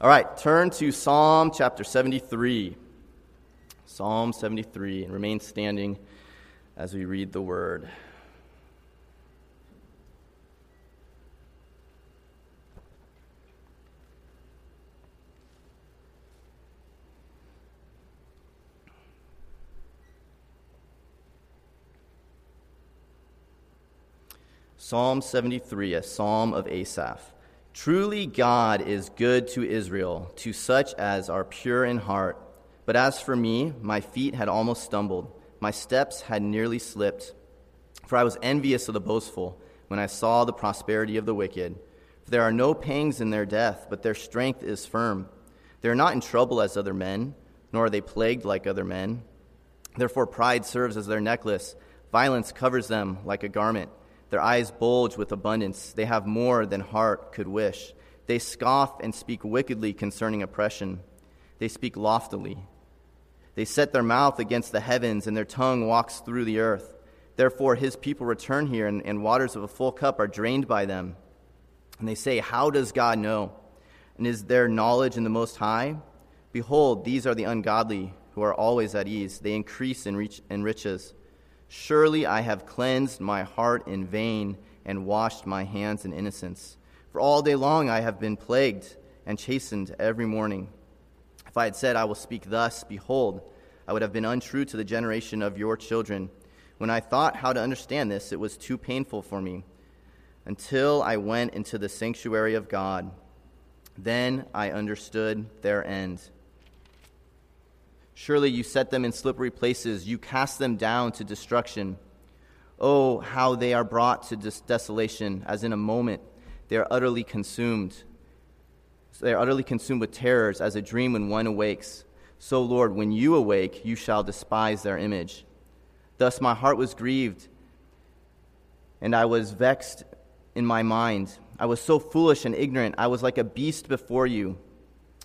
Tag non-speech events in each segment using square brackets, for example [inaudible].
All right, turn to Psalm chapter 73. Psalm 73, and remain standing as we read the word. Psalm 73, a psalm of Asaph. Truly, God is good to Israel, to such as are pure in heart. But as for me, my feet had almost stumbled, my steps had nearly slipped. For I was envious of the boastful when I saw the prosperity of the wicked. For there are no pangs in their death, but their strength is firm. They are not in trouble as other men, nor are they plagued like other men. Therefore, pride serves as their necklace, violence covers them like a garment. Their eyes bulge with abundance. They have more than heart could wish. They scoff and speak wickedly concerning oppression. They speak loftily. They set their mouth against the heavens, and their tongue walks through the earth. Therefore, his people return here, and, and waters of a full cup are drained by them. And they say, How does God know? And is there knowledge in the Most High? Behold, these are the ungodly who are always at ease. They increase in, reach, in riches. Surely I have cleansed my heart in vain and washed my hands in innocence. For all day long I have been plagued and chastened every morning. If I had said, I will speak thus, behold, I would have been untrue to the generation of your children. When I thought how to understand this, it was too painful for me. Until I went into the sanctuary of God, then I understood their end. Surely you set them in slippery places, you cast them down to destruction. Oh, how they are brought to des- desolation, as in a moment they are utterly consumed. They are utterly consumed with terrors, as a dream when one awakes. So, Lord, when you awake, you shall despise their image. Thus my heart was grieved, and I was vexed in my mind. I was so foolish and ignorant. I was like a beast before you.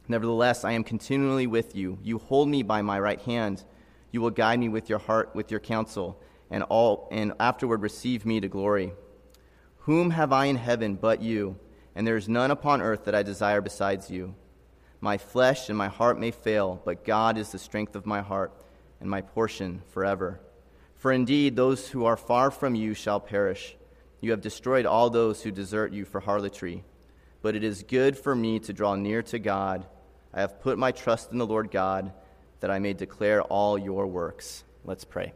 Nevertheless, I am continually with you. You hold me by my right hand. You will guide me with your heart, with your counsel, and all and afterward receive me to glory. Whom have I in heaven but you? And there is none upon earth that I desire besides you. My flesh and my heart may fail, but God is the strength of my heart and my portion forever. For indeed, those who are far from you shall perish. You have destroyed all those who desert you for harlotry. But it is good for me to draw near to God. I have put my trust in the Lord God that I may declare all your works. Let's pray.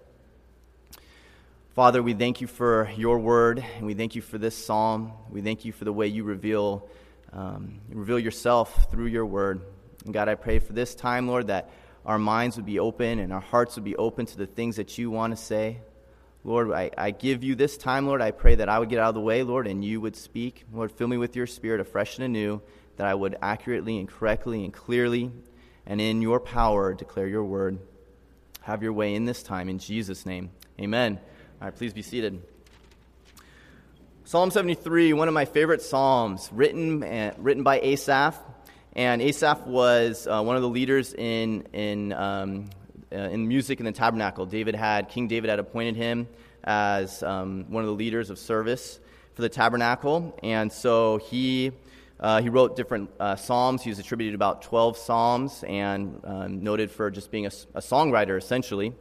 Father, we thank you for your word, and we thank you for this psalm. We thank you for the way you reveal, um, reveal yourself through your word. And God, I pray for this time, Lord, that our minds would be open and our hearts would be open to the things that you want to say. Lord, I, I give you this time, Lord. I pray that I would get out of the way, Lord, and you would speak. Lord, fill me with your spirit afresh and anew that I would accurately and correctly and clearly and in your power declare your word. Have your way in this time. In Jesus' name, amen. All right, please be seated. Psalm 73, one of my favorite psalms, written, uh, written by Asaph. And Asaph was uh, one of the leaders in, in, um, uh, in music in the tabernacle. David had, King David had appointed him as um, one of the leaders of service for the tabernacle. And so he uh, he wrote different uh, psalms. He was attributed about 12 psalms and um, noted for just being a, a, songwriter, essentially.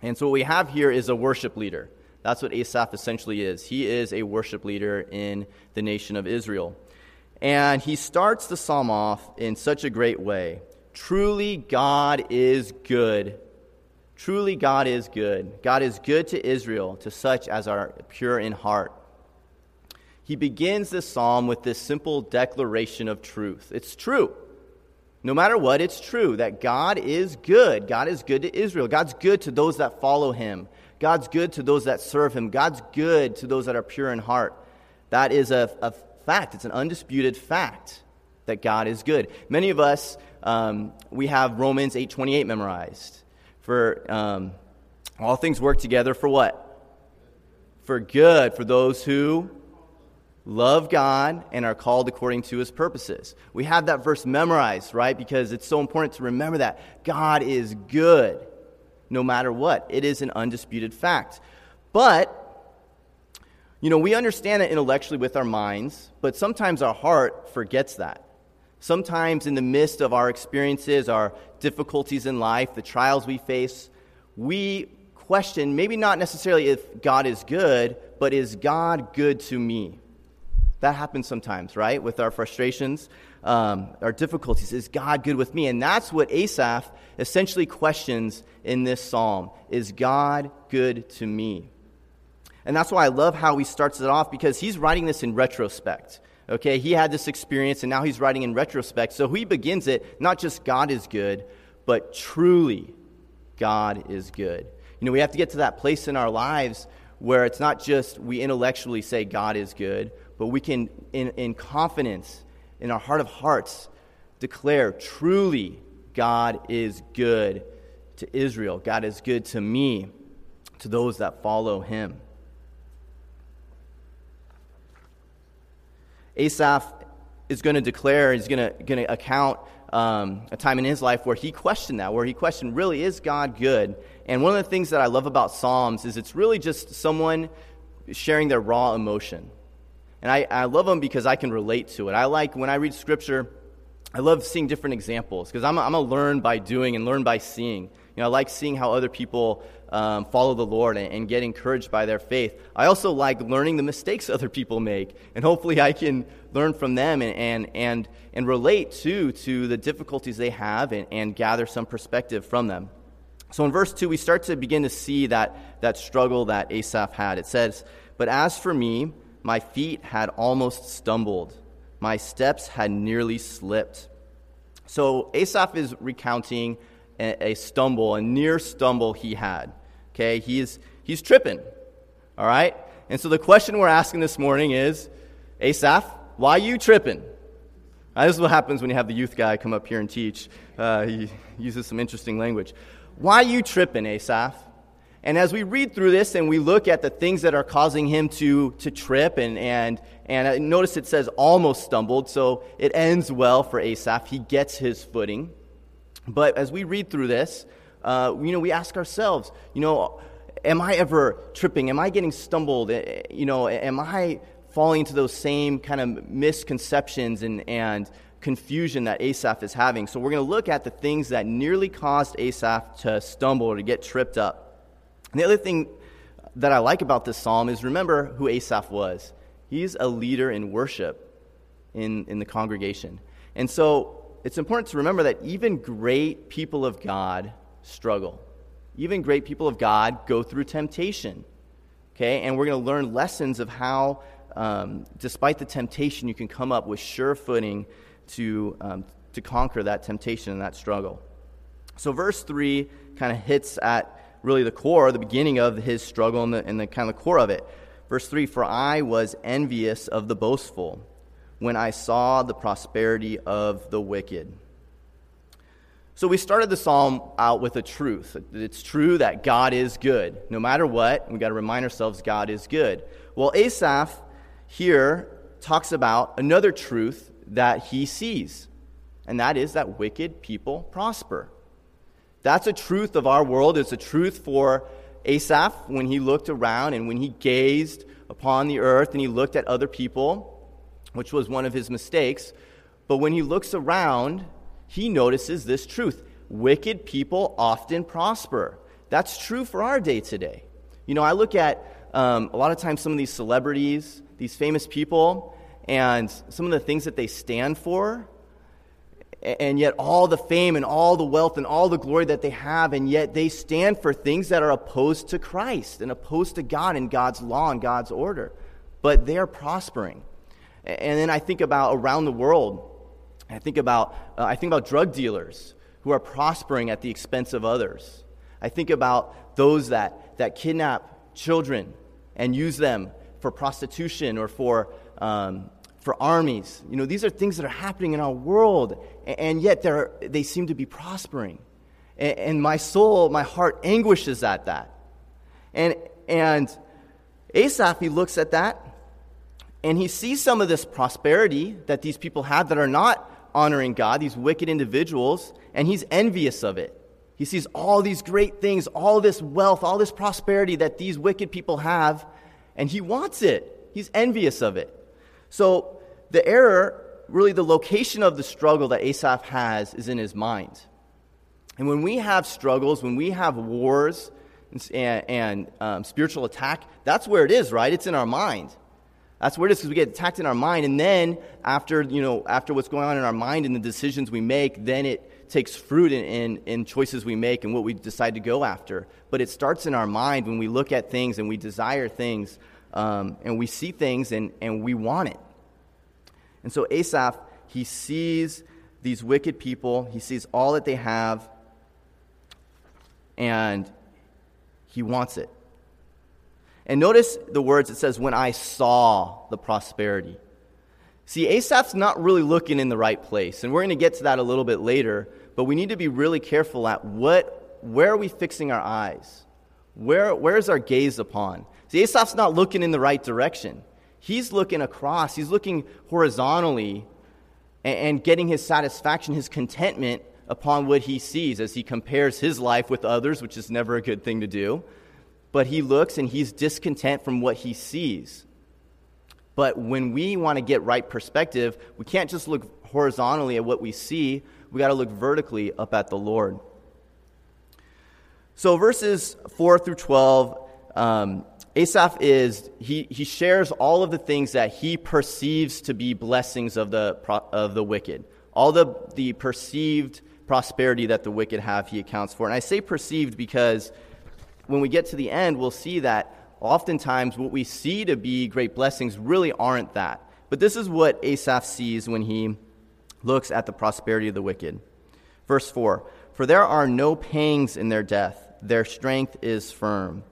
And so what we have here is a worship leader. That's what Asaph essentially is. He is a worship leader in the nation of Israel. And he starts the psalm off in such a great way. Truly, God is good. Truly, God is good. God is good to Israel, to such as are pure in heart he begins this psalm with this simple declaration of truth. It's true. No matter what, it's true that God is good. God is good to Israel. God's good to those that follow him. God's good to those that serve him. God's good to those that are pure in heart. That is a, a fact. It's an undisputed fact that God is good. Many of us, um, we have Romans 8.28 memorized. For um, all things work together for what? For good, for those who love God and are called according to his purposes. We have that verse memorized, right? Because it's so important to remember that God is good no matter what. It is an undisputed fact. But, you know, we understand that intellectually with our minds, but sometimes our heart forgets that. Sometimes, in the midst of our experiences, our difficulties in life, the trials we face, we question maybe not necessarily if God is good, but is God good to me? That happens sometimes, right? With our frustrations, um, our difficulties. Is God good with me? And that's what Asaph essentially questions in this psalm Is God good to me? And that's why I love how he starts it off because he's writing this in retrospect. Okay, he had this experience and now he's writing in retrospect. So he begins it not just God is good, but truly God is good. You know, we have to get to that place in our lives where it's not just we intellectually say God is good, but we can, in, in confidence, in our heart of hearts, declare truly God is good to Israel. God is good to me, to those that follow him. Asaph is going to declare, he's going to, going to account um, a time in his life where he questioned that, where he questioned, really, is God good? And one of the things that I love about Psalms is it's really just someone sharing their raw emotion. And I, I love them because I can relate to it. I like, when I read Scripture, I love seeing different examples because I'm, a, I'm a learn by doing and learn by seeing. You know, I like seeing how other people um, follow the Lord and, and, get encouraged by their faith. I also like learning the mistakes [laughs] other people make, and hopefully I can learn from them and, and, and, and relate too to the difficulties they have and, and gather some perspective from them. So in verse 2, we start to begin to see that, that struggle that Asaph had. It says, But as for me, my feet had almost stumbled, my steps had nearly slipped. So Asaph is recounting a, a stumble, a near stumble he had. Okay, he's, he's tripping. All right? And so the question we're asking this morning is Asaph, why you tripping? Now, this is what happens when you have the youth guy come up here and teach. Uh, he uses some interesting language. Why you tripping, Asaph? And as we read through this and we look at the things that are causing him to, to trip, and, and, and notice it says almost stumbled, so it ends well for Asaph. He gets his footing. But as we read through this, uh, you know, we ask ourselves, you know, am I ever tripping? Am I getting stumbled? Eh, you know, am I falling into those same kind of misconceptions and, and confusion that Asaph is having? So we're going to look at the things that nearly caused Asaph to stumble or to get tripped up. And the other thing that I like about this psalm is remember who Asaph was. He's a leader in worship in, in the congregation. And so it's important to remember that even great people of God struggle. Even great people of God go through temptation. Okay? And we're going to learn lessons of how, um, despite the temptation, you can come up with sure footing to, um, to conquer that temptation and that struggle. So, verse 3 kind of hits at really the core, the beginning of his struggle and the, and the kind of the core of it. Verse 3 For I was envious of the boastful when I saw the prosperity of the wicked. So we started the psalm out with a truth. It's true that God is good. No matter what, we've got to remind ourselves God is good. Well, Asaph here talks about another truth that he sees, and that is that wicked people prosper. That's a truth of our world. It's a truth for Asaph when he looked around and when he gazed upon the earth and he looked at other people which was one of his mistakes. But when he looks around, he notices this truth wicked people often prosper. That's true for our day today. You know, I look at um, a lot of times some of these celebrities, these famous people, and some of the things that they stand for, and yet all the fame and all the wealth and all the glory that they have, and yet they stand for things that are opposed to Christ and opposed to God and God's law and God's order. But they are prospering. And then I think about around the world. I think about, uh, I think about drug dealers who are prospering at the expense of others. I think about those that, that kidnap children and use them for prostitution or for, um, for armies. You know, these are things that are happening in our world, and yet they're, seem to be prospering. And, and my soul, my heart anguishes at that. And, and Asaph, he looks at that and he sees some of this prosperity that these people have that are not honoring God, these wicked individuals, and he's envious of it. He sees all these great things, all this wealth, all this prosperity that these wicked people have, and he wants it. He's envious of it. So the error really the location of the struggle that Asaph has is in his mind. And when we have struggles, when we have wars and, and um, spiritual attack, that's where it is, right? It's in our mind. That's where it is because we get attacked in our mind, and then after you know after what's going on in our mind and the decisions we make, then it takes fruit in, in, in choices we make and what we decide to go after. But it starts in our mind when we look at things and we desire things um, and we see things and, and we want it. And so Asaph, he sees these wicked people, he sees all that they have, and he wants it. And notice the words it says, when I saw the prosperity. See, Asaph's not really looking in the right place, and we're going to get to that a little bit later, but we need to be really careful at what, where are we fixing our eyes? Where, where is our gaze upon? See, Asaph's not looking in the right direction. He's looking across, he's looking horizontally and, and getting his satisfaction, his contentment upon what he sees as he compares his life with others, which is never a good thing to do but he looks and he's discontent from what he sees. But when we want to get right perspective, we can't just look horizontally at what we see, we got to look vertically up at the Lord. So, verses 4 through 12, um, Asaph is, he, he shares all of the things that he perceives to be blessings of the, of the wicked. All the, the perceived prosperity that the wicked have, he accounts for. And I say perceived because when we get to the end, we'll see that oftentimes what we see to be great blessings really aren't that. But this is what Asaph sees when he looks at the prosperity of the wicked. Verse 4 For there are no pangs in their death, their strength is firm.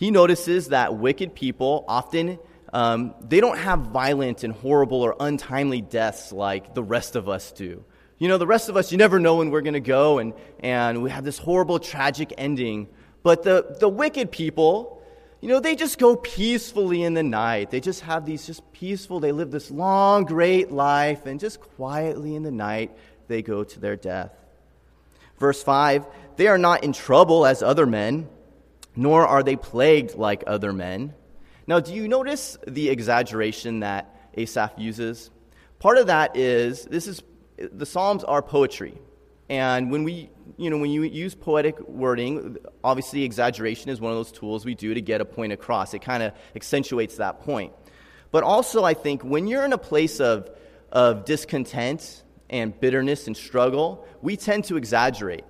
He notices that wicked people often. Um, they don't have violent and horrible or untimely deaths like the rest of us do. You know, the rest of us, you never know when we're going to go, and, and we have this horrible, tragic ending but the, the wicked people, you know, they just go peacefully in the night. They just have these just peaceful, they live this long, great life, and just quietly in the night, they go to their death. Verse 5 They are not in trouble as other men, nor are they plagued like other men. Now, do you notice the exaggeration that Asaph uses? Part of that is this is the Psalms are poetry. And when we you know, when you use poetic wording, obviously exaggeration is one of those tools we do to get a point across. It kind of accentuates that point. But also, I think when you're in a place of, of discontent and bitterness and struggle, we tend to exaggerate.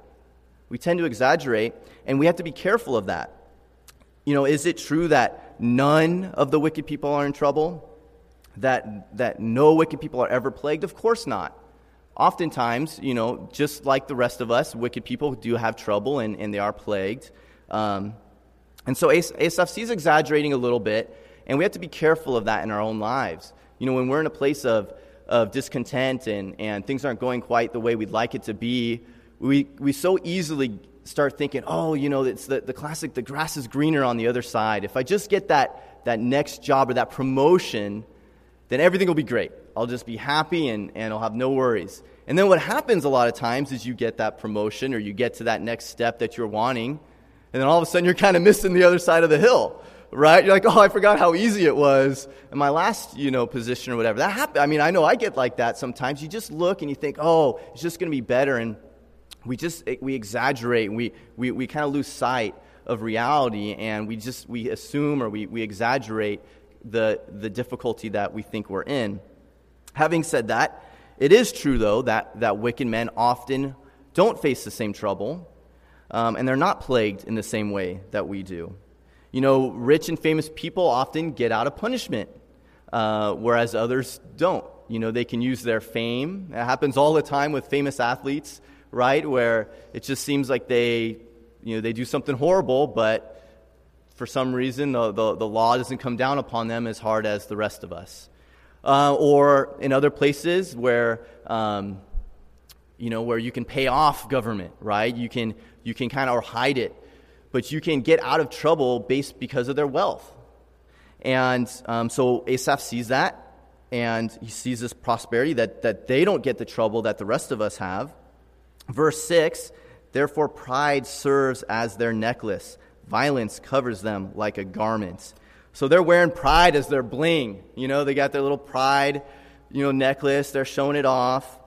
We tend to exaggerate, and we have to be careful of that. You know, is it true that none of the wicked people are in trouble? That, that no wicked people are ever plagued? Of course not oftentimes, you know, just like the rest of us, wicked people do have trouble and, and they are plagued. Um, and so Asaph sees exaggerating a little bit, and we have to be careful of that in our own lives. You know, when we're in a place of, of discontent and, and things aren't going quite the way we'd like it to be, we, we so easily start thinking, oh, you know, it's the, the classic, the grass is greener on the other side. If I just get that, that next job or that promotion, then everything will be great. I'll just be happy and, and I'll have no worries. And then what happens a lot of times is you get that promotion or you get to that next step that you're wanting, and then all of a sudden you're kind of missing the other side of the hill, right? You're like, oh, I forgot how easy it was in my last, you know, position or whatever. That happened. I mean, I know I get like that sometimes. You just look and you think, oh, it's just going to be better, and we just we exaggerate. We we we kind of lose sight of reality, and we just we assume or we we exaggerate the the difficulty that we think we're in. Having said that, it is true, though, that, that wicked men often don't face the same trouble, um, and they're not plagued in the same way that we do. You know, rich and famous people often get out of punishment, uh, whereas others don't. You know, they can use their fame. It happens all the time with famous athletes, right? Where it just seems like they, you know, they do something horrible, but for some reason the, the, the law doesn't come down upon them as hard as the rest of us uh, or in other places where um, you know where you can pay off government, right? You can you can kind of hide it, but you can get out of trouble based because of their wealth. And um, so Asaph sees that, and he sees this prosperity that that they don't get the trouble that the rest of us have. Verse six. Therefore, pride serves as their necklace. Violence covers them like a garment. So they're wearing pride as their bling. You know, they got their little pride you know, necklace. They're showing it off.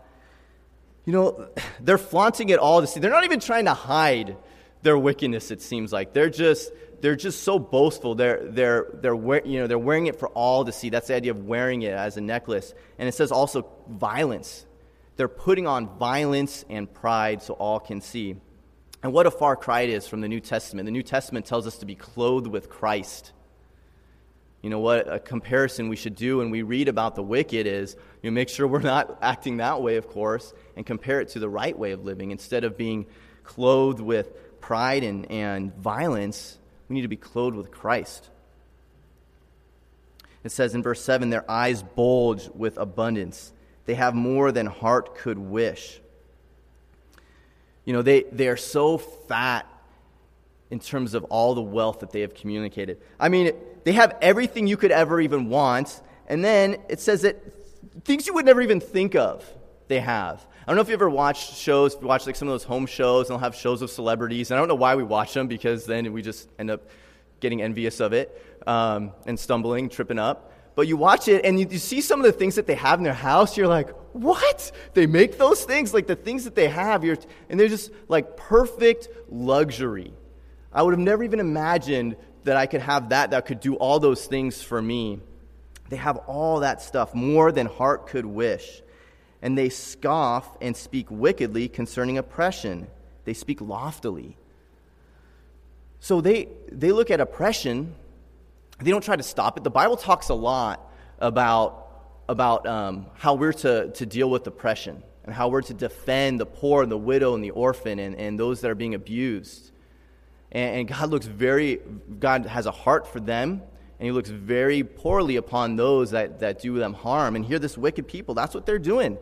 You know, [sighs] they're flaunting it all to see. They're not even trying to hide their wickedness, it seems like. They're just, they're just so boastful. They're, they're, they're, you know, they're wearing it for all to see. That's the idea of wearing it as a necklace. And it says also violence. They're putting on violence and pride so all can see. And what a far cry it is from the New Testament. The New Testament tells us to be clothed with Christ. You know what a comparison we should do when we read about the wicked is you know, make sure we're not [laughs] acting that way, of course, and compare it to the right way of living. Instead of being clothed with pride and, and violence, we need to be clothed with Christ. It says in verse 7 their eyes bulge with abundance, they have more than heart could wish. You know, they, they are so fat in terms of all the wealth that they have communicated. I mean, they have everything you could ever even want, and then it says that things you would never even think of, they have. I don't know if you ever watched shows, watch like some of those home shows, and they'll have shows of celebrities. And I don't know why we watch them because then we just end up getting envious of it um, and stumbling, tripping up. But you watch it and you, you see some of the things that they have in their house. You're like, what? They make those things? Like the things that they have, you're, and they're just like perfect luxury. I would have never even imagined that I could have that, that could do all those things for me. They have all that stuff, more than heart could wish. And they scoff and speak wickedly concerning oppression. They speak loftily. So they, they look at oppression, they don't try to stop it. The Bible talks a lot about, about um, how we're to, to deal with oppression and how we're to defend the poor and the widow and the orphan and, and those that are being abused. And, and God looks very, God has a heart for them, and He looks very poorly upon those that, that do them harm. And here, this wicked people, that's what they're doing.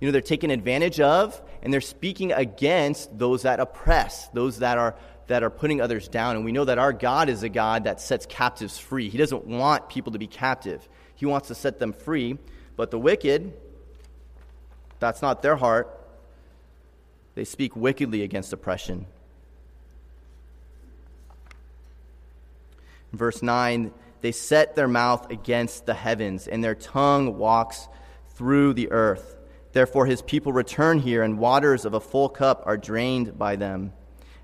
You know, they're taken advantage of, and they're speaking against those that oppress, those that are that are putting others down. And we know that our God is a God that sets captives free. He doesn't want people to be captive, He wants to set them free. But the wicked, that's not their heart. They speak wickedly against oppression. verse 9, they set their mouth against the heavens, and their tongue walks through the earth. Therefore, his people return here, and waters of a full cup are drained by them.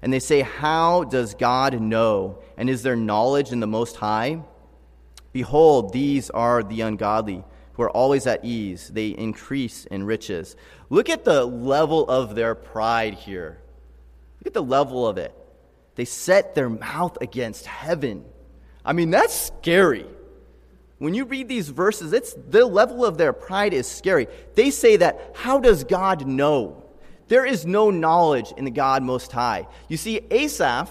And they say, How does God know? And is there knowledge in the Most High? Behold, these are the ungodly, who are always at ease. They increase in riches. Look at the level of their pride here. Look at the level of it. They set their mouth against heaven. I mean, that's scary. When you read these verses, it's the level of their pride is scary. They say that, how does God know? There is no knowledge in the God Most High. You see, Asaph,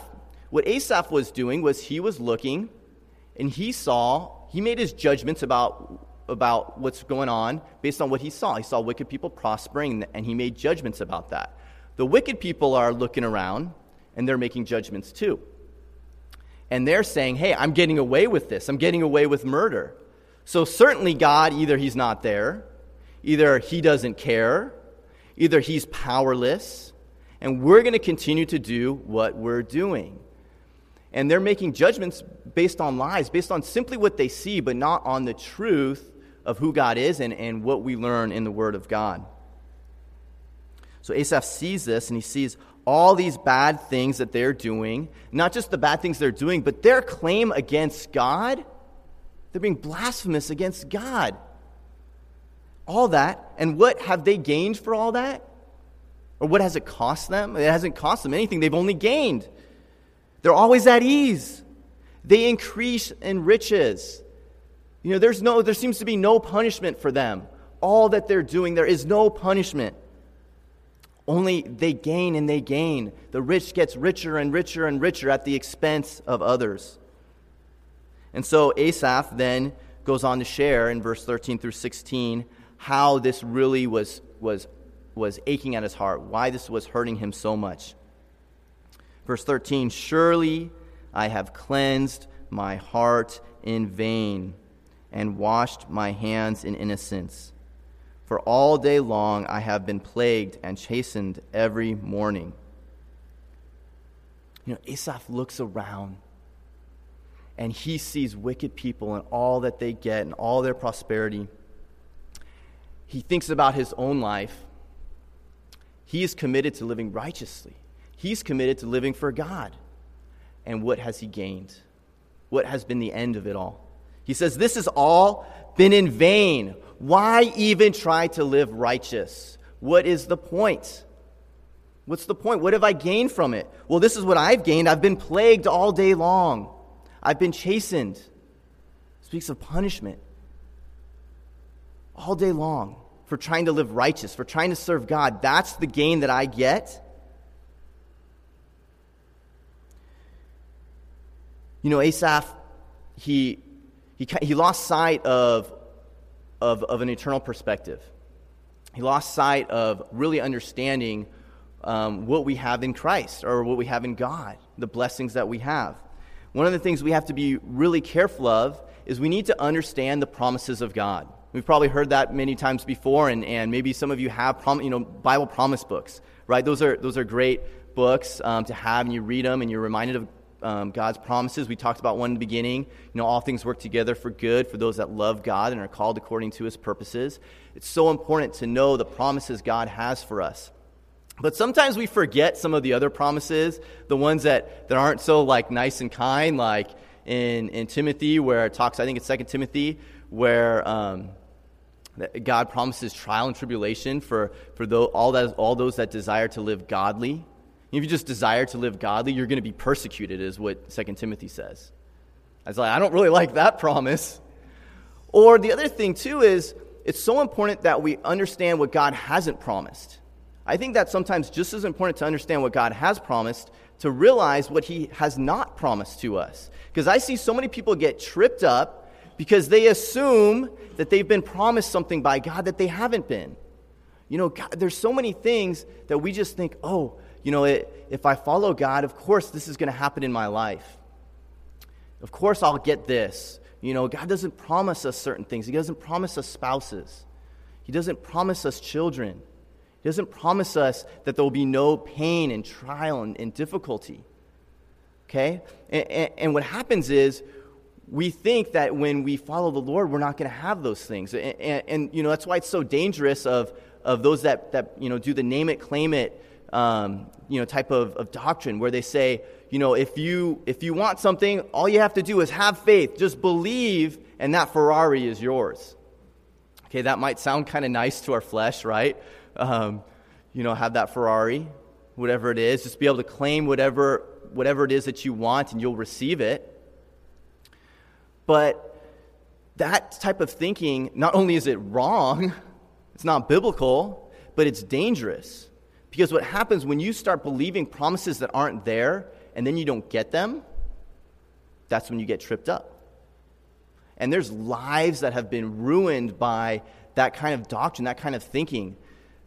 what Asaph was doing was he was looking and he saw, he made his judgments about, about what's going on based on what he saw. He saw wicked people prospering and he made judgments about that. The wicked people are looking around and they're making judgments too and they're saying, hey, I'm getting away with this. I'm getting away with murder. So certainly God, either he's not there, either he doesn't care, either he's powerless, and we're going to continue to do what we're doing. And they're making judgments based on lies, based on simply what they see, but not on the truth of who God is and, and what we learn in the Word of God. So Asaph sees this and he sees all these bad things that they're doing, not just the bad things they're doing, but their claim against God, they're being blasphemous against God. All that. And what have they gained for all that? Or what has it cost them? It hasn't cost them anything. They've only gained. They're always at ease. They increase in riches. You know, there's no, there seems to be no punishment for them. All that they're doing, there is no punishment. Only they gain and they gain. The rich gets richer and richer and richer at the expense of others. And so Asaph then goes on to share in verse 13 through 16 how this really was, was, was aching at his heart, why this was hurting him so much. Verse 13 Surely I have cleansed my heart in vain and washed my hands in innocence. For all day long I have been plagued and chastened every morning. You know, Asaph looks around and he sees wicked people and all that they get and all their prosperity. He thinks about his own life, he is committed to living righteously. He's committed to living for God. And what has he gained? What has been the end of it all? He says, This has all been in vain. Why even try to live righteous? What is the point? What's the point? What have I gained from it? Well, this is what I've gained. I've been plagued all day long. I've been chastened. Speaks of punishment. All day long for trying to live righteous, for trying to serve God. That's the gain that I get. You know, Asaph, he, he, he lost sight of, of, of an eternal perspective. He lost sight of really understanding um, what we have in Christ or what we have in God, the blessings that we have. One of the things we have to be really careful of is we need to understand the promises of God. We've probably heard that many times before, and, and maybe some of you have prom, you know, Bible promise books, right? Those are, those are great books um, to have, and you read them, and you're reminded of um, God's promises. We talked about one in the beginning. You know, all things work together for good for those that love God and are called according to his purposes. It's so important to know the promises God has for us. But sometimes we forget some of the other promises, the ones that, that aren't so like nice and kind, like in, in Timothy, where it talks, I think it's Second Timothy, where um, God promises trial and tribulation for, for those, all, that, all those that desire to live godly. If you just desire to live godly, you're going to be persecuted, is what Second Timothy says. I was like, I don't really like that promise. Or the other thing, too, is it's so important that we understand what God hasn't promised. I think that sometimes just as important to understand what God has promised to realize what He has not promised to us. Because I see so many people get tripped up because they assume that they've been promised something by God that they haven't been. You know, God, there's so many things that we just think, oh, you know, it, if I follow God, of course this is going to happen in my life. Of course I'll get this. You know, God doesn't promise us certain things. He doesn't promise us spouses. He doesn't promise us children. He doesn't promise us that there will be no pain and trial and, and difficulty. Okay? And, and, and, what happens is we think that when we follow the Lord, we're not going to have those things. And, and, you know, that's why it's so dangerous of, of those that, that, you know, do the name it, claim it, um, you know, type of, of doctrine where they say, you know, if you, if you want something, all you have to do is have faith. Just believe, and that Ferrari is yours. Okay, that might sound kind of nice to our flesh, right? um, you know, have that Ferrari, whatever it is. Just be able to claim whatever, whatever it is that you want and you'll receive it. But that type of thinking, not only is it wrong, [laughs] it's not biblical, but it's dangerous. Because what happens when you start believing promises that aren't there and then you don't get them, that's when you get tripped up. And there's lives that have been ruined by that kind of doctrine, that kind of thinking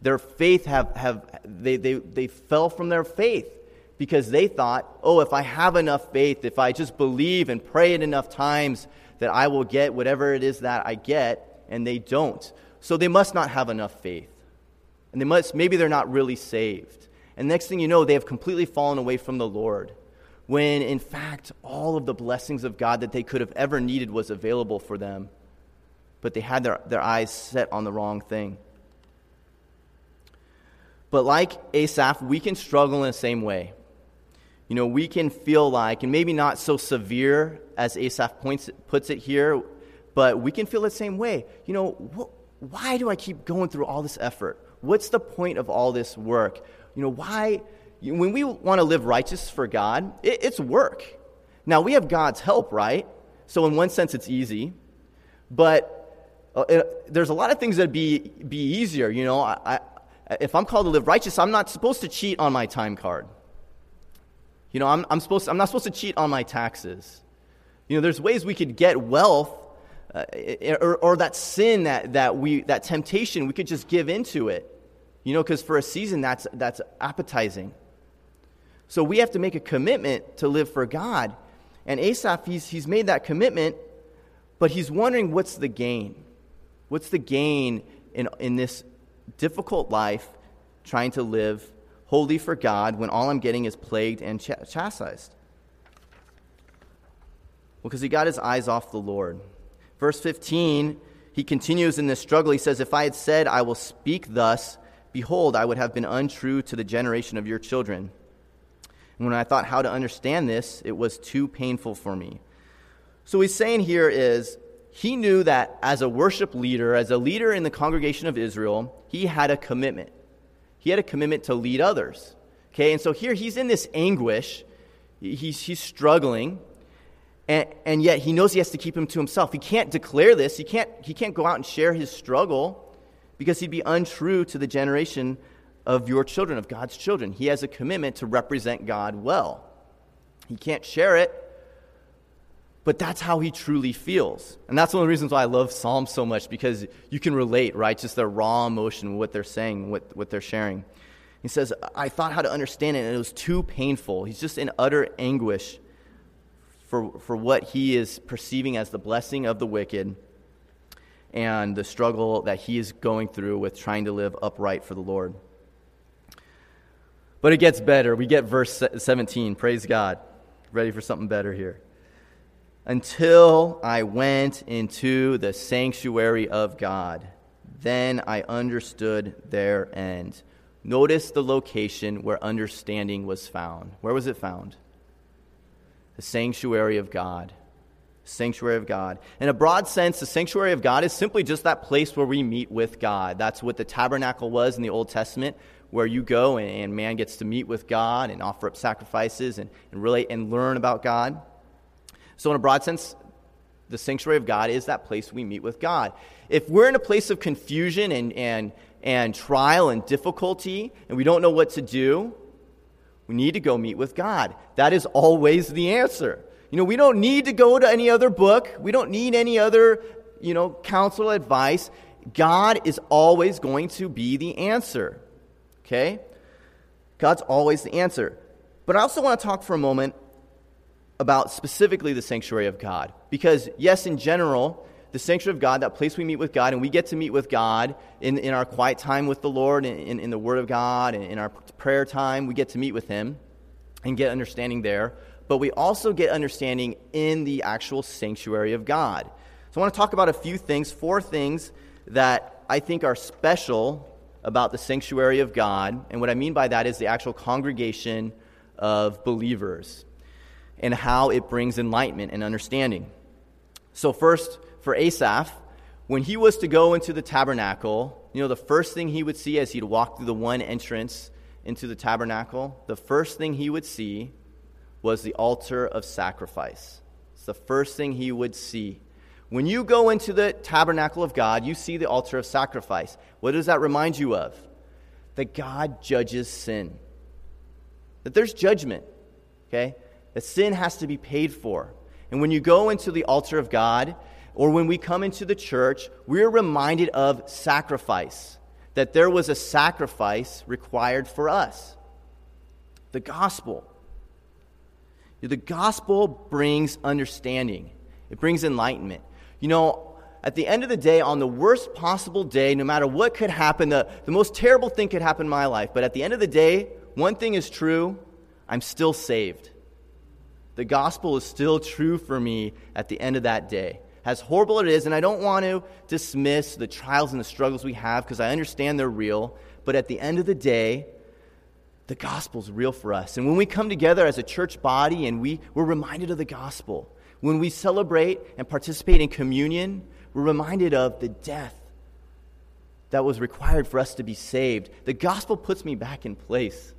their faith have, have they, they, they fell from their faith because they thought, oh, if I have enough faith, if I just believe and pray it enough times, that I will get whatever it is that I get, and they don't. So they must not have enough faith. And they must, maybe they're not really saved. And next thing you know, they have completely fallen away from the Lord. When in fact, all of the blessings of God that they could have ever needed was available for them. But they had their, their eyes set on the wrong thing. But like Asaph, we can struggle in the same way. You know, we can feel like, and maybe not so severe as Asaph points, puts it here, but we can feel the same way. You know, wh- why do I keep going through all this effort? What's the point of all this work? You know, why? When we want to live righteous for God, it, it's work. Now, we have God's help, right? So, in one sense, it's easy. But uh, it, there's a lot of things that be, be easier. You know, I, if I'm called to live righteous, I'm not supposed to cheat on my time card. You know, I'm, I'm, supposed to, I'm not supposed to cheat on my taxes. You know, there's ways we could get wealth uh, or, or that sin, that, that, we, that temptation, we could just give into it. You know, because for a season, that's, that's appetizing. So we have to make a commitment to live for God. And Asaph, he's, he's made that commitment, but he's wondering what's the gain? What's the gain in, in this difficult life trying to live holy for God when all I'm getting is plagued and ch- chastised? Well, because he got his eyes off the Lord. Verse 15, he continues in this struggle. He says, If I had said, I will speak thus, behold, I would have been untrue to the generation of your children. And when I thought how to understand this, it was too painful for me. So what he's saying here is he knew that as a worship leader, as a leader in the congregation of Israel, he had a commitment. He had a commitment to lead others. Okay, and so here he's in this anguish. He's, he's struggling. And, and yet he knows he has to keep him to himself. He can't declare this. He can't, he can't go out and share his struggle because he'd be untrue to the generation of your children, of God's children. He has a commitment to represent God well. He can't share it, but that's how he truly feels. And that's one of the reasons why I love Psalms so much because you can relate, right? Just their raw emotion, what they're saying, what, what they're sharing. He says, I thought how to understand it, and it was too painful. He's just in utter anguish for, for what he is perceiving as the blessing of the wicked and the struggle that he is going through with trying to live upright for the Lord. But it gets better. We get verse 17. Praise God. Ready for something better here. Until I went into the sanctuary of God, then I understood their end. Notice the location where understanding was found. Where was it found? the sanctuary of God. Sanctuary of God. In a broad sense, the sanctuary of God is simply just that place where we meet with God. That's what the tabernacle was in the Old Testament, where you go and, man gets to meet with God and offer up sacrifices and relate and learn about God. So, in a broad sense, the sanctuary of God is that place we meet with God. If we're in a place of confusion and, and, and trial and difficulty and we don't know what to do, we need to go meet with God. That is always the answer. You know, we don't need to go to any other book. We don't need any other, you know, counsel advice. God is always going to be the answer. Okay? God's always the answer. But I also want to talk for a moment about specifically the sanctuary of God. Because, yes, in general, the sanctuary of God, that place we meet with God, and we get to meet with God in, in our quiet time with the Lord, in, in, in the Word of God, and in our prayer time, we get to meet with Him and get understanding there. But we also get understanding in the actual sanctuary of God. So I want to talk about a few things, four things that I think are special about the sanctuary of God. And what I mean by that is the actual congregation of believers and how it brings enlightenment and understanding. So, first, for Asaph, when he was to go into the tabernacle, you know, the first thing he would see as he'd walk through the one entrance into the tabernacle, the first thing he would see was the altar of sacrifice. It's the first thing he would see. When you go into the tabernacle of God, you see the altar of sacrifice. What does that remind you of? That God judges sin. That there's judgment, okay? That sin has to be paid for. And when you go into the altar of God, or when we come into the church, we're reminded of sacrifice, that there was a sacrifice required for us. The gospel. The gospel brings understanding, it brings enlightenment. You know, at the end of the day, on the worst possible day, no matter what could happen, the, the most terrible thing could happen in my life, but at the end of the day, one thing is true I'm still saved. The gospel is still true for me at the end of that day as horrible it is, and I don't want to dismiss the trials and the struggles we have because I understand they're real, but at the end of the day, the gospel's real for us. And when we come together as a church body and we, we're reminded of the gospel, when we celebrate and participate in communion, we're reminded of the death that was required for us to be saved. The gospel puts me back in place.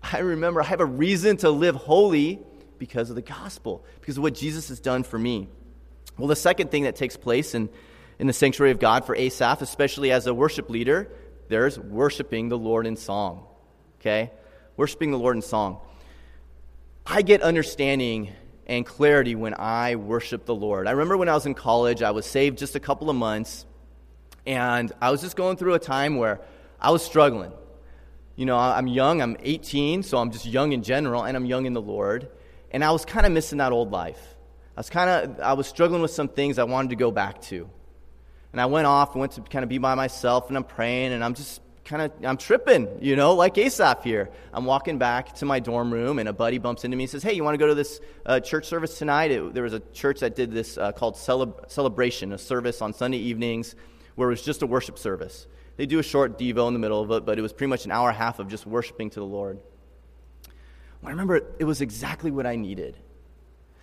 I remember I have a reason to live holy because of the gospel, because of what Jesus has done for me. Well, the second thing that takes place in, in the sanctuary of God for Asaph, especially as a worship leader, there's worshiping the Lord in song. Okay? Worshiping the Lord in song. I get understanding and clarity when I worship the Lord. I remember when I was in college, I was saved just a couple of months, and I was just going through a time where I was struggling. You know, I'm young, I'm 18, so I'm just young in general, and I'm young in the Lord, and I was kind of missing that old life. I was kind of I was struggling with some things I wanted to go back to. And I went off and went to kind of be by myself and I'm praying and I'm just kind of I'm tripping, you know, like Asaph here. I'm walking back to my dorm room, and a buddy bumps into me and says, "Hey, you want to go to this uh, church service tonight?" It, there was a church that did this uh, called Celeb- Celebration, a service on Sunday evenings where it was just a worship service. They do a short devo in the middle of it, but it was pretty much an hour and a half of just worshiping to the Lord. I remember it was exactly what I needed.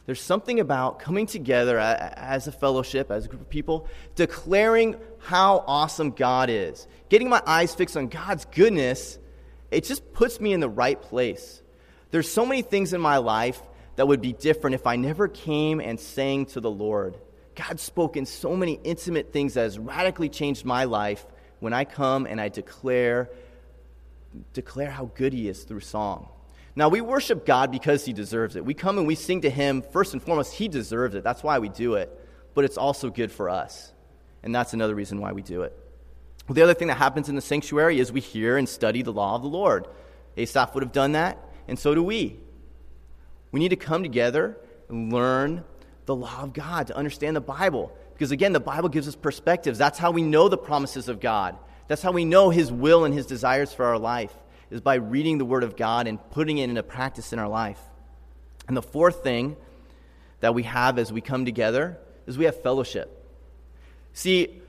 There's something about coming together as a fellowship, as a group of people, declaring how awesome God is. Getting my eyes fixed on God's goodness, it just puts me in the right place. There's so many things in my life that would be different if I never came and sang to the Lord. God spoke in so many intimate things that has radically changed my life when I come and I declare declare how good he is through song. Now, we worship God because He deserves it. We come and we sing to Him, first and foremost, He deserves it. That's why we do it. But it's also good for us. And that's another reason why we do it. Well, the other thing that happens in the sanctuary is we hear and study the law of the Lord. Asaph would have done that, and so do we. We need to come together and learn the law of God, to understand the Bible. Because again, the Bible gives us perspectives. That's how we know the promises of God. That's how we know His will and His desires for our life is by reading the Word of God and putting it into practice in our life. And the fourth thing that we have as we come together is we have fellowship. See,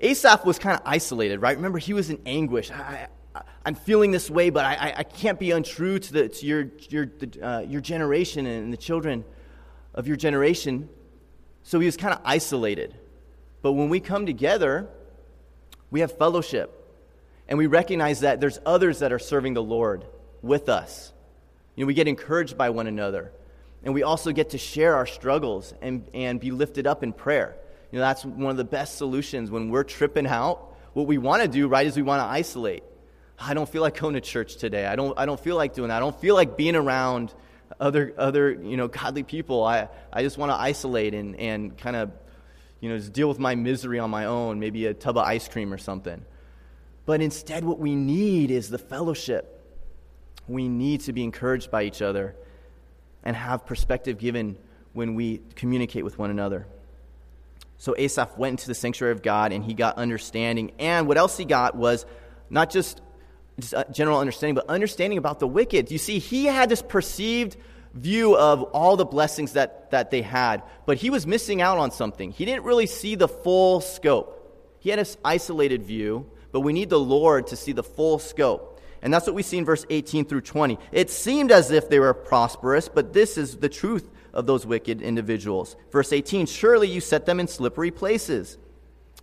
Asaph was kind of isolated, right? Remember, he was in anguish. I, am feeling this way, but I, I, can't be untrue to, the, to your, your, uh, your generation and the children of your generation. So he was kind of isolated. But when we come together, we have fellowship. And we recognize that there's others that are serving the Lord with us. You know, we get encouraged by one another. And we also get to share our struggles and, and be lifted up in prayer. You know, that's one of the best solutions when we're tripping out. What we want to do, right, is we want to isolate. I don't feel like going to church today. I don't, I don't feel like doing that. I don't feel like being around other, other you know, godly people. I, I just want to isolate and, and kind of, you know, just deal with my misery on my own, maybe a tub of ice cream or something. But instead, what we need is the fellowship. We need to be encouraged by each other and have perspective given when we communicate with one another. So Asaph went into the sanctuary of God and he got understanding. And what else he got was not just, just uh, general understanding, but understanding about the wicked. You see, he had this perceived view of all the blessings that, that they had, but he was missing out on something. He didn't really see the full scope. He had this isolated view but we need the Lord to see the full scope. And that's what we see in verse 18 through 20. It seemed as if they were prosperous, but this is the truth of those wicked individuals. Verse 18 Surely you set them in slippery places,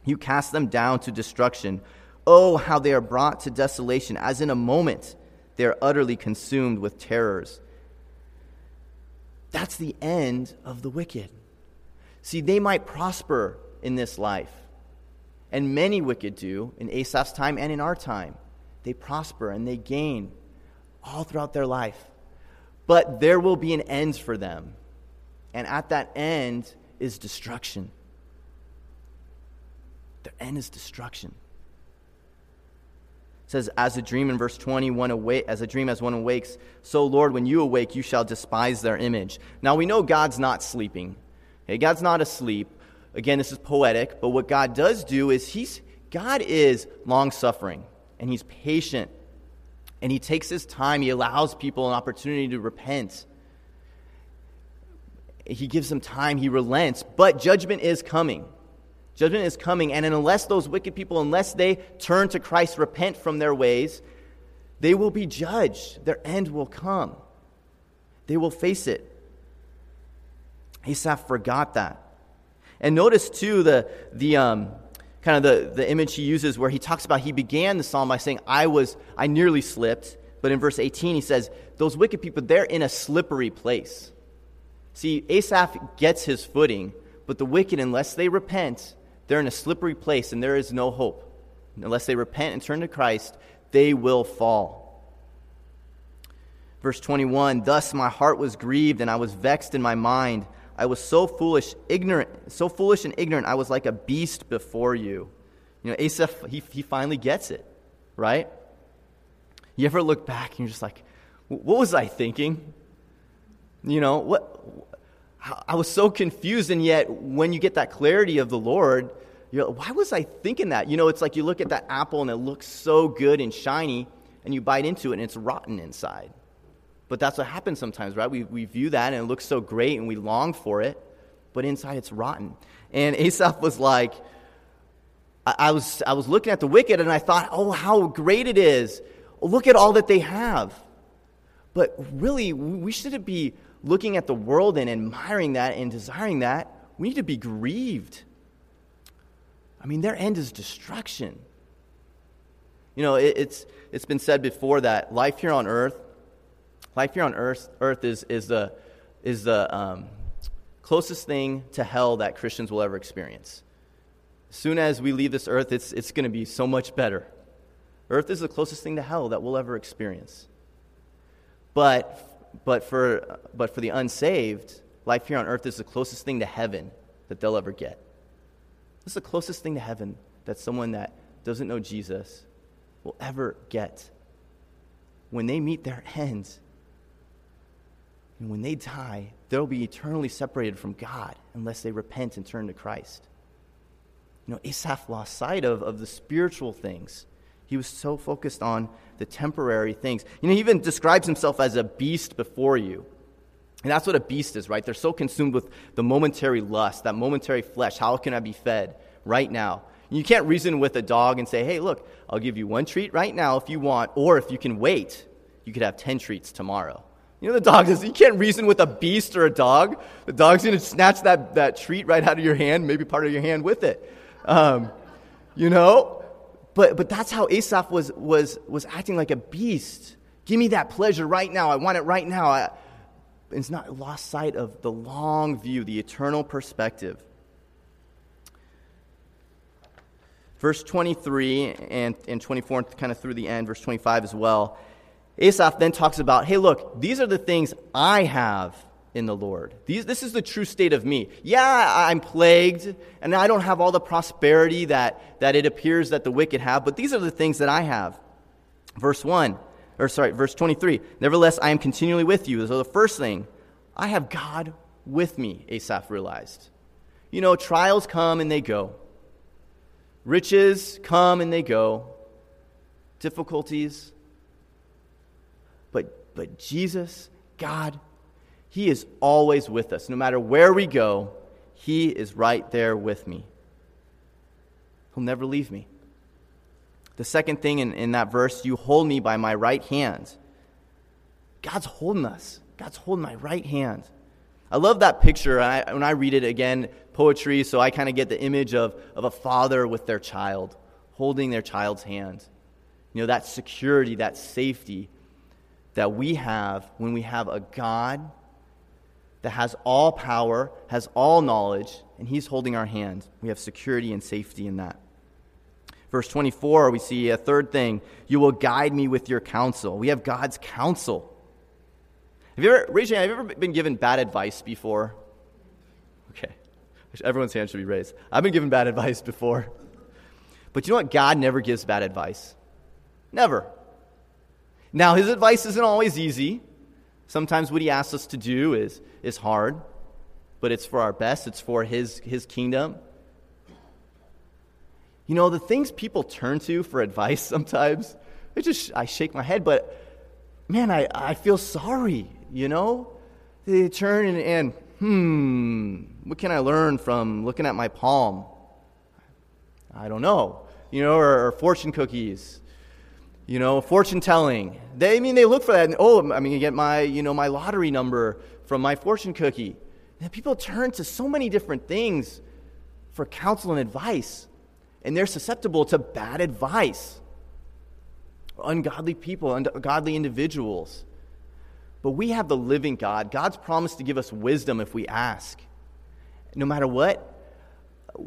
you cast them down to destruction. Oh, how they are brought to desolation, as in a moment they are utterly consumed with terrors. That's the end of the wicked. See, they might prosper in this life. And many wicked do in Asaph's time and in our time. They prosper and they gain all throughout their life. But there will be an end for them. And at that end is destruction. The end is destruction. It says, as a dream in verse 20, one awake, as a dream as one awakes, so Lord, when you awake, you shall despise their image. Now we know God's not sleeping. Okay, God's not asleep. Again, this is poetic, but what God does do is he's God is long suffering and he's patient. And he takes his time, he allows people an opportunity to repent. He gives them time, he relents, but judgment is coming. Judgment is coming, and unless those wicked people, unless they turn to Christ, repent from their ways, they will be judged. Their end will come. They will face it. Asaph forgot that. And notice, too, the, the um, kind of the, the image he uses where he talks about he began the psalm by saying, I was, I nearly slipped. But in verse 18, he says, Those wicked people, they're in a slippery place. See, Asaph gets his footing, but the wicked, unless they repent, they're in a slippery place and there is no hope. Unless they repent and turn to Christ, they will fall. Verse 21 Thus my heart was grieved and I was vexed in my mind. I was so foolish, ignorant, so foolish and ignorant, I was like a beast before you. You know, Asaph, he, he finally gets it, right? You ever look back and you're just like, what was I thinking? You know, what, I was so confused, and yet when you get that clarity of the Lord, you're like, why was I thinking that? You know, it's like you look at that apple and it looks so good and shiny, and you bite into it and it's rotten inside. But that's what happens sometimes, right? We, we view that and it looks so great and we long for it, but inside it's rotten. And [laughs] Asaph was like, I, I was, I was looking at the wicked and I thought, oh, how great it is. Look at all that they have. But really, we shouldn't be looking at the world and admiring that and desiring that. We need to be grieved. I mean, their end is destruction. You know, it, it's, it's been said before that life here on earth, life here on earth, earth is, is the, is the um, closest thing to hell that Christians will ever experience. As soon as we leave this earth, it's, it's going to be so much better. Earth is the closest thing to hell that we'll ever experience. But, but, for, but for the unsaved, life here on earth is the closest thing to heaven that they'll ever get. It's the closest thing to heaven that someone that doesn't know Jesus will ever get. When they meet their end, and when they die, they'll be eternally separated from God unless they repent and turn to Christ. You know, Asaph lost sight of, of the spiritual things. He was so focused on the temporary things. You know, he even describes himself as a beast before you. And that's what a beast is, right? They're so consumed with the momentary lust, that momentary flesh. How can I be fed right now? You can't reason with a dog and say, hey, look, I'll give you one treat right now if you want, or if you can wait, you could have 10 treats tomorrow. You know, the dog does, you can't reason with a beast or a dog. The dog's going to snatch that, that treat right out of your hand, maybe part of your hand with it. Um, you know? But, but that's how Asaph was, was, was acting like a beast. Give me that pleasure right now. I want it right now. I, it's not lost sight of the long view, the eternal perspective. Verse 23 and, and 24, kind of through the end, verse 25 as well. Asaph then talks about, hey, look, these are the things I have in the Lord. These, this is the true state of me. Yeah, I'm plagued, and I don't have all the prosperity that, that it appears that the wicked have, but these are the things that I have. Verse 1, or sorry, verse 23. Nevertheless, I am continually with you. So the first thing, I have God with me, Asaph realized. You know, trials come and they go. Riches come and they go. Difficulties. But, but Jesus, God, He is always with us. No matter where we go, He is right there with me. He'll never leave me. The second thing in, in that verse, you hold me by my right hand. God's holding us. God's holding my right hand. I love that picture. I, when I read it again, poetry, so I kind of get the image of, of a father with their child, holding their child's hand. You know, that security, that safety that we have when we have a God that has all power, has all knowledge, and He's holding our hand. We have security and safety in that. Verse 24, we see a third thing you will guide me with your counsel. We have God's counsel. Have you ever, raise your hand, have you ever been given bad advice before? Okay. Everyone's hand should be raised. I've been given bad advice before. But you know what? God never gives bad advice. Never. Now, his advice isn't always easy. Sometimes what he asks us to do is, is hard, but it's for our best, it's for his, his kingdom. You know, the things people turn to for advice [laughs] sometimes, I just I shake my head, but man, I, I feel sorry, you know? They turn and, and hmm, what can I learn from looking at my palm? I don't know. You know, or, or fortune cookies you know, fortune telling. They I mean they look for that. And, oh, I mean, you get my you know my lottery number from my fortune cookie. And people turn to so many different things for counsel and advice, and they're susceptible to bad advice. Ungodly people, ungodly individuals. But we have the living God. God's promised to give us wisdom if we ask. No matter what,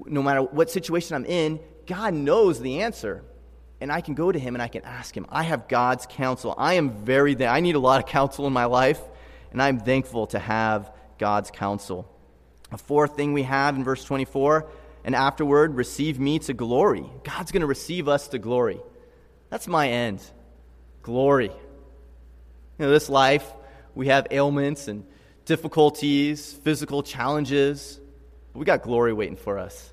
no matter what situation I'm in, God knows the answer and I can go to him and I can ask him. I have God's counsel. I am very, I need a lot of counsel in my life, and I'm thankful to have God's counsel. A fourth thing we have in verse 24, and afterward, receive me to glory. God's going to receive us to glory. That's my end. Glory. You know, this life, we have ailments and difficulties, physical challenges, but we got glory waiting for us.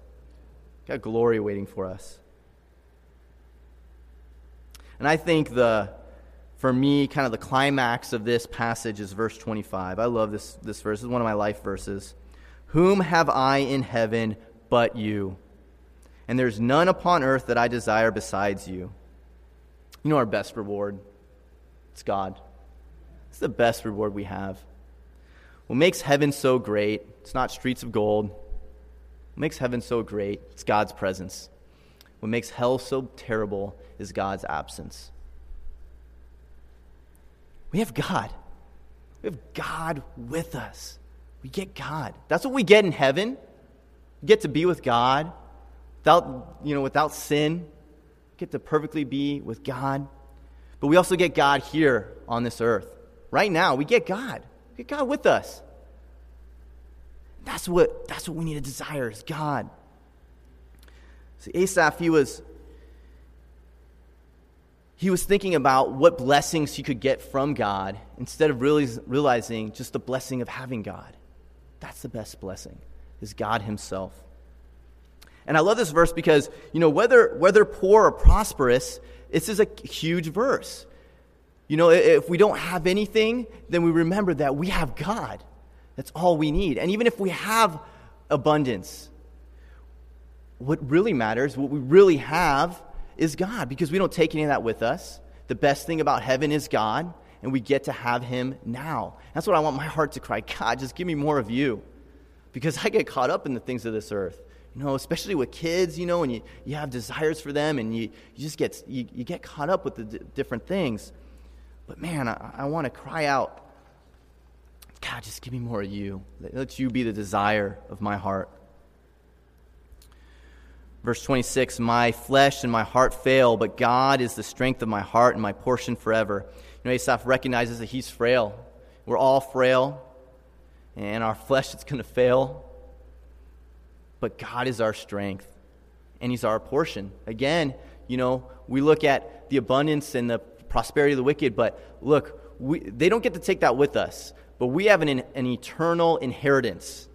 got glory waiting for us. And I think the, for me, kind of the climax of this passage is verse 25. I love this, this verse. It's one of my life verses. Whom have I in heaven but you? And there's none upon earth that I desire besides you. You know our best reward? It's God. It's the best reward we have. What makes heaven so great, it's not streets of gold. What makes heaven so great, it's God's presence. What makes hell so terrible is God's absence. We have God. We have God with us. We get God. That's what we get in heaven. We get to be with God without, you know, without sin. We get to perfectly be with God. But we also get God here on this earth. Right now, we get God. We get God with us. That's what, that's what we need to desire is God. See, Asaph, he was he was thinking about what blessings he could get from God instead of really realizing just the blessing of having God. That's the best blessing, is God Himself. And I love this verse because, you know, whether, whether poor or prosperous, this is a huge verse. You know, if we don't have anything, then we remember that we have God. That's all we need. And even if we have abundance, what really matters, what we really have, is God because we don't take any of that with us. The best thing about heaven is God, and we get to have Him now. That's what I want my heart to cry God, just give me more of you. Because I get caught up in the things of this earth. You know, especially with kids, you know, and you, you have desires for them, and you, you just get, you, you get caught up with the d- different things. But man, I, I want to cry out, God, just give me more of you. Let you be the desire of my heart. Verse 26 My flesh and my heart fail, but God is the strength of my heart and my portion forever. You know, Asaph recognizes that he's frail. We're all frail, and our flesh is going to fail. But God is our strength, and He's our portion. Again, you know, we look at the abundance and the prosperity of the wicked, but look, we, they don't get to take that with us. But we have an, an eternal inheritance.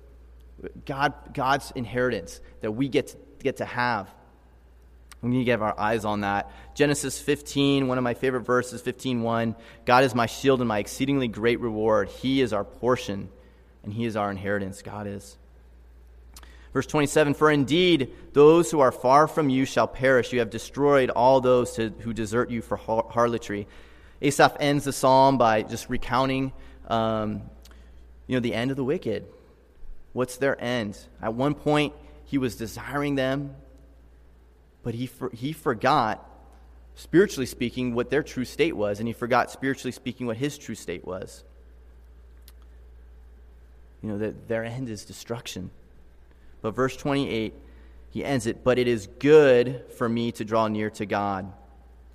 God, God's inheritance that we get to get to have. We need to get our eyes on that. Genesis 15, one of my favorite verses, 15:1. God is my shield and my exceedingly great reward. He is our portion, and He is our inheritance. God is. Verse 27 For indeed, those who are far from you shall perish. You have destroyed all those to, who desert you for harlotry. Asaph ends the psalm by just recounting um, you know, the end of the wicked. What's their end? At one point, he was desiring them, but he, for, he forgot, spiritually speaking, what their true state was, and he forgot, spiritually speaking, what his true state was. You know, that their end is destruction. But verse 28, he ends it, but it is good for me to draw near to God.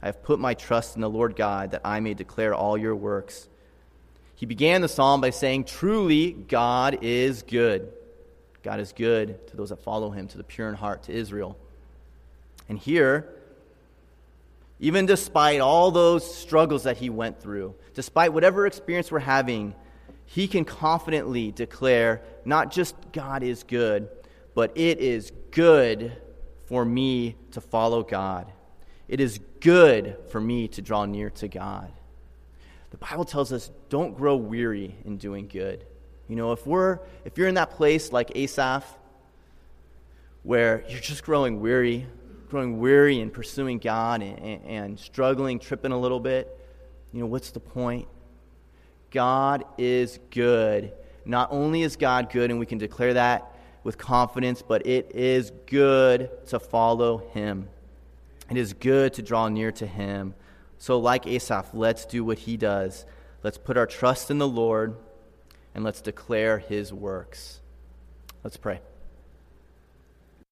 I have put my trust in the Lord God that I may declare all your works. He began the psalm by saying, Truly, God is good. God is good to those that follow him, to the pure in heart, to Israel. And here, even despite all those struggles that he went through, despite whatever experience we're having, he can confidently declare not just God is good, but it is good for me to follow God. It is good for me to draw near to God. The Bible tells us don't grow weary in doing good. You know, if we're if you're in that place like Asaph, where you're just growing weary, growing weary in pursuing God and, and, and struggling, tripping a little bit, you know, what's the point? God is good. Not only is God good, and we can declare that with confidence, but it is good to follow Him. It is good to draw near to Him. So, like Asaph, let's do what he does. Let's put our trust in the Lord and let's declare his works. Let's pray.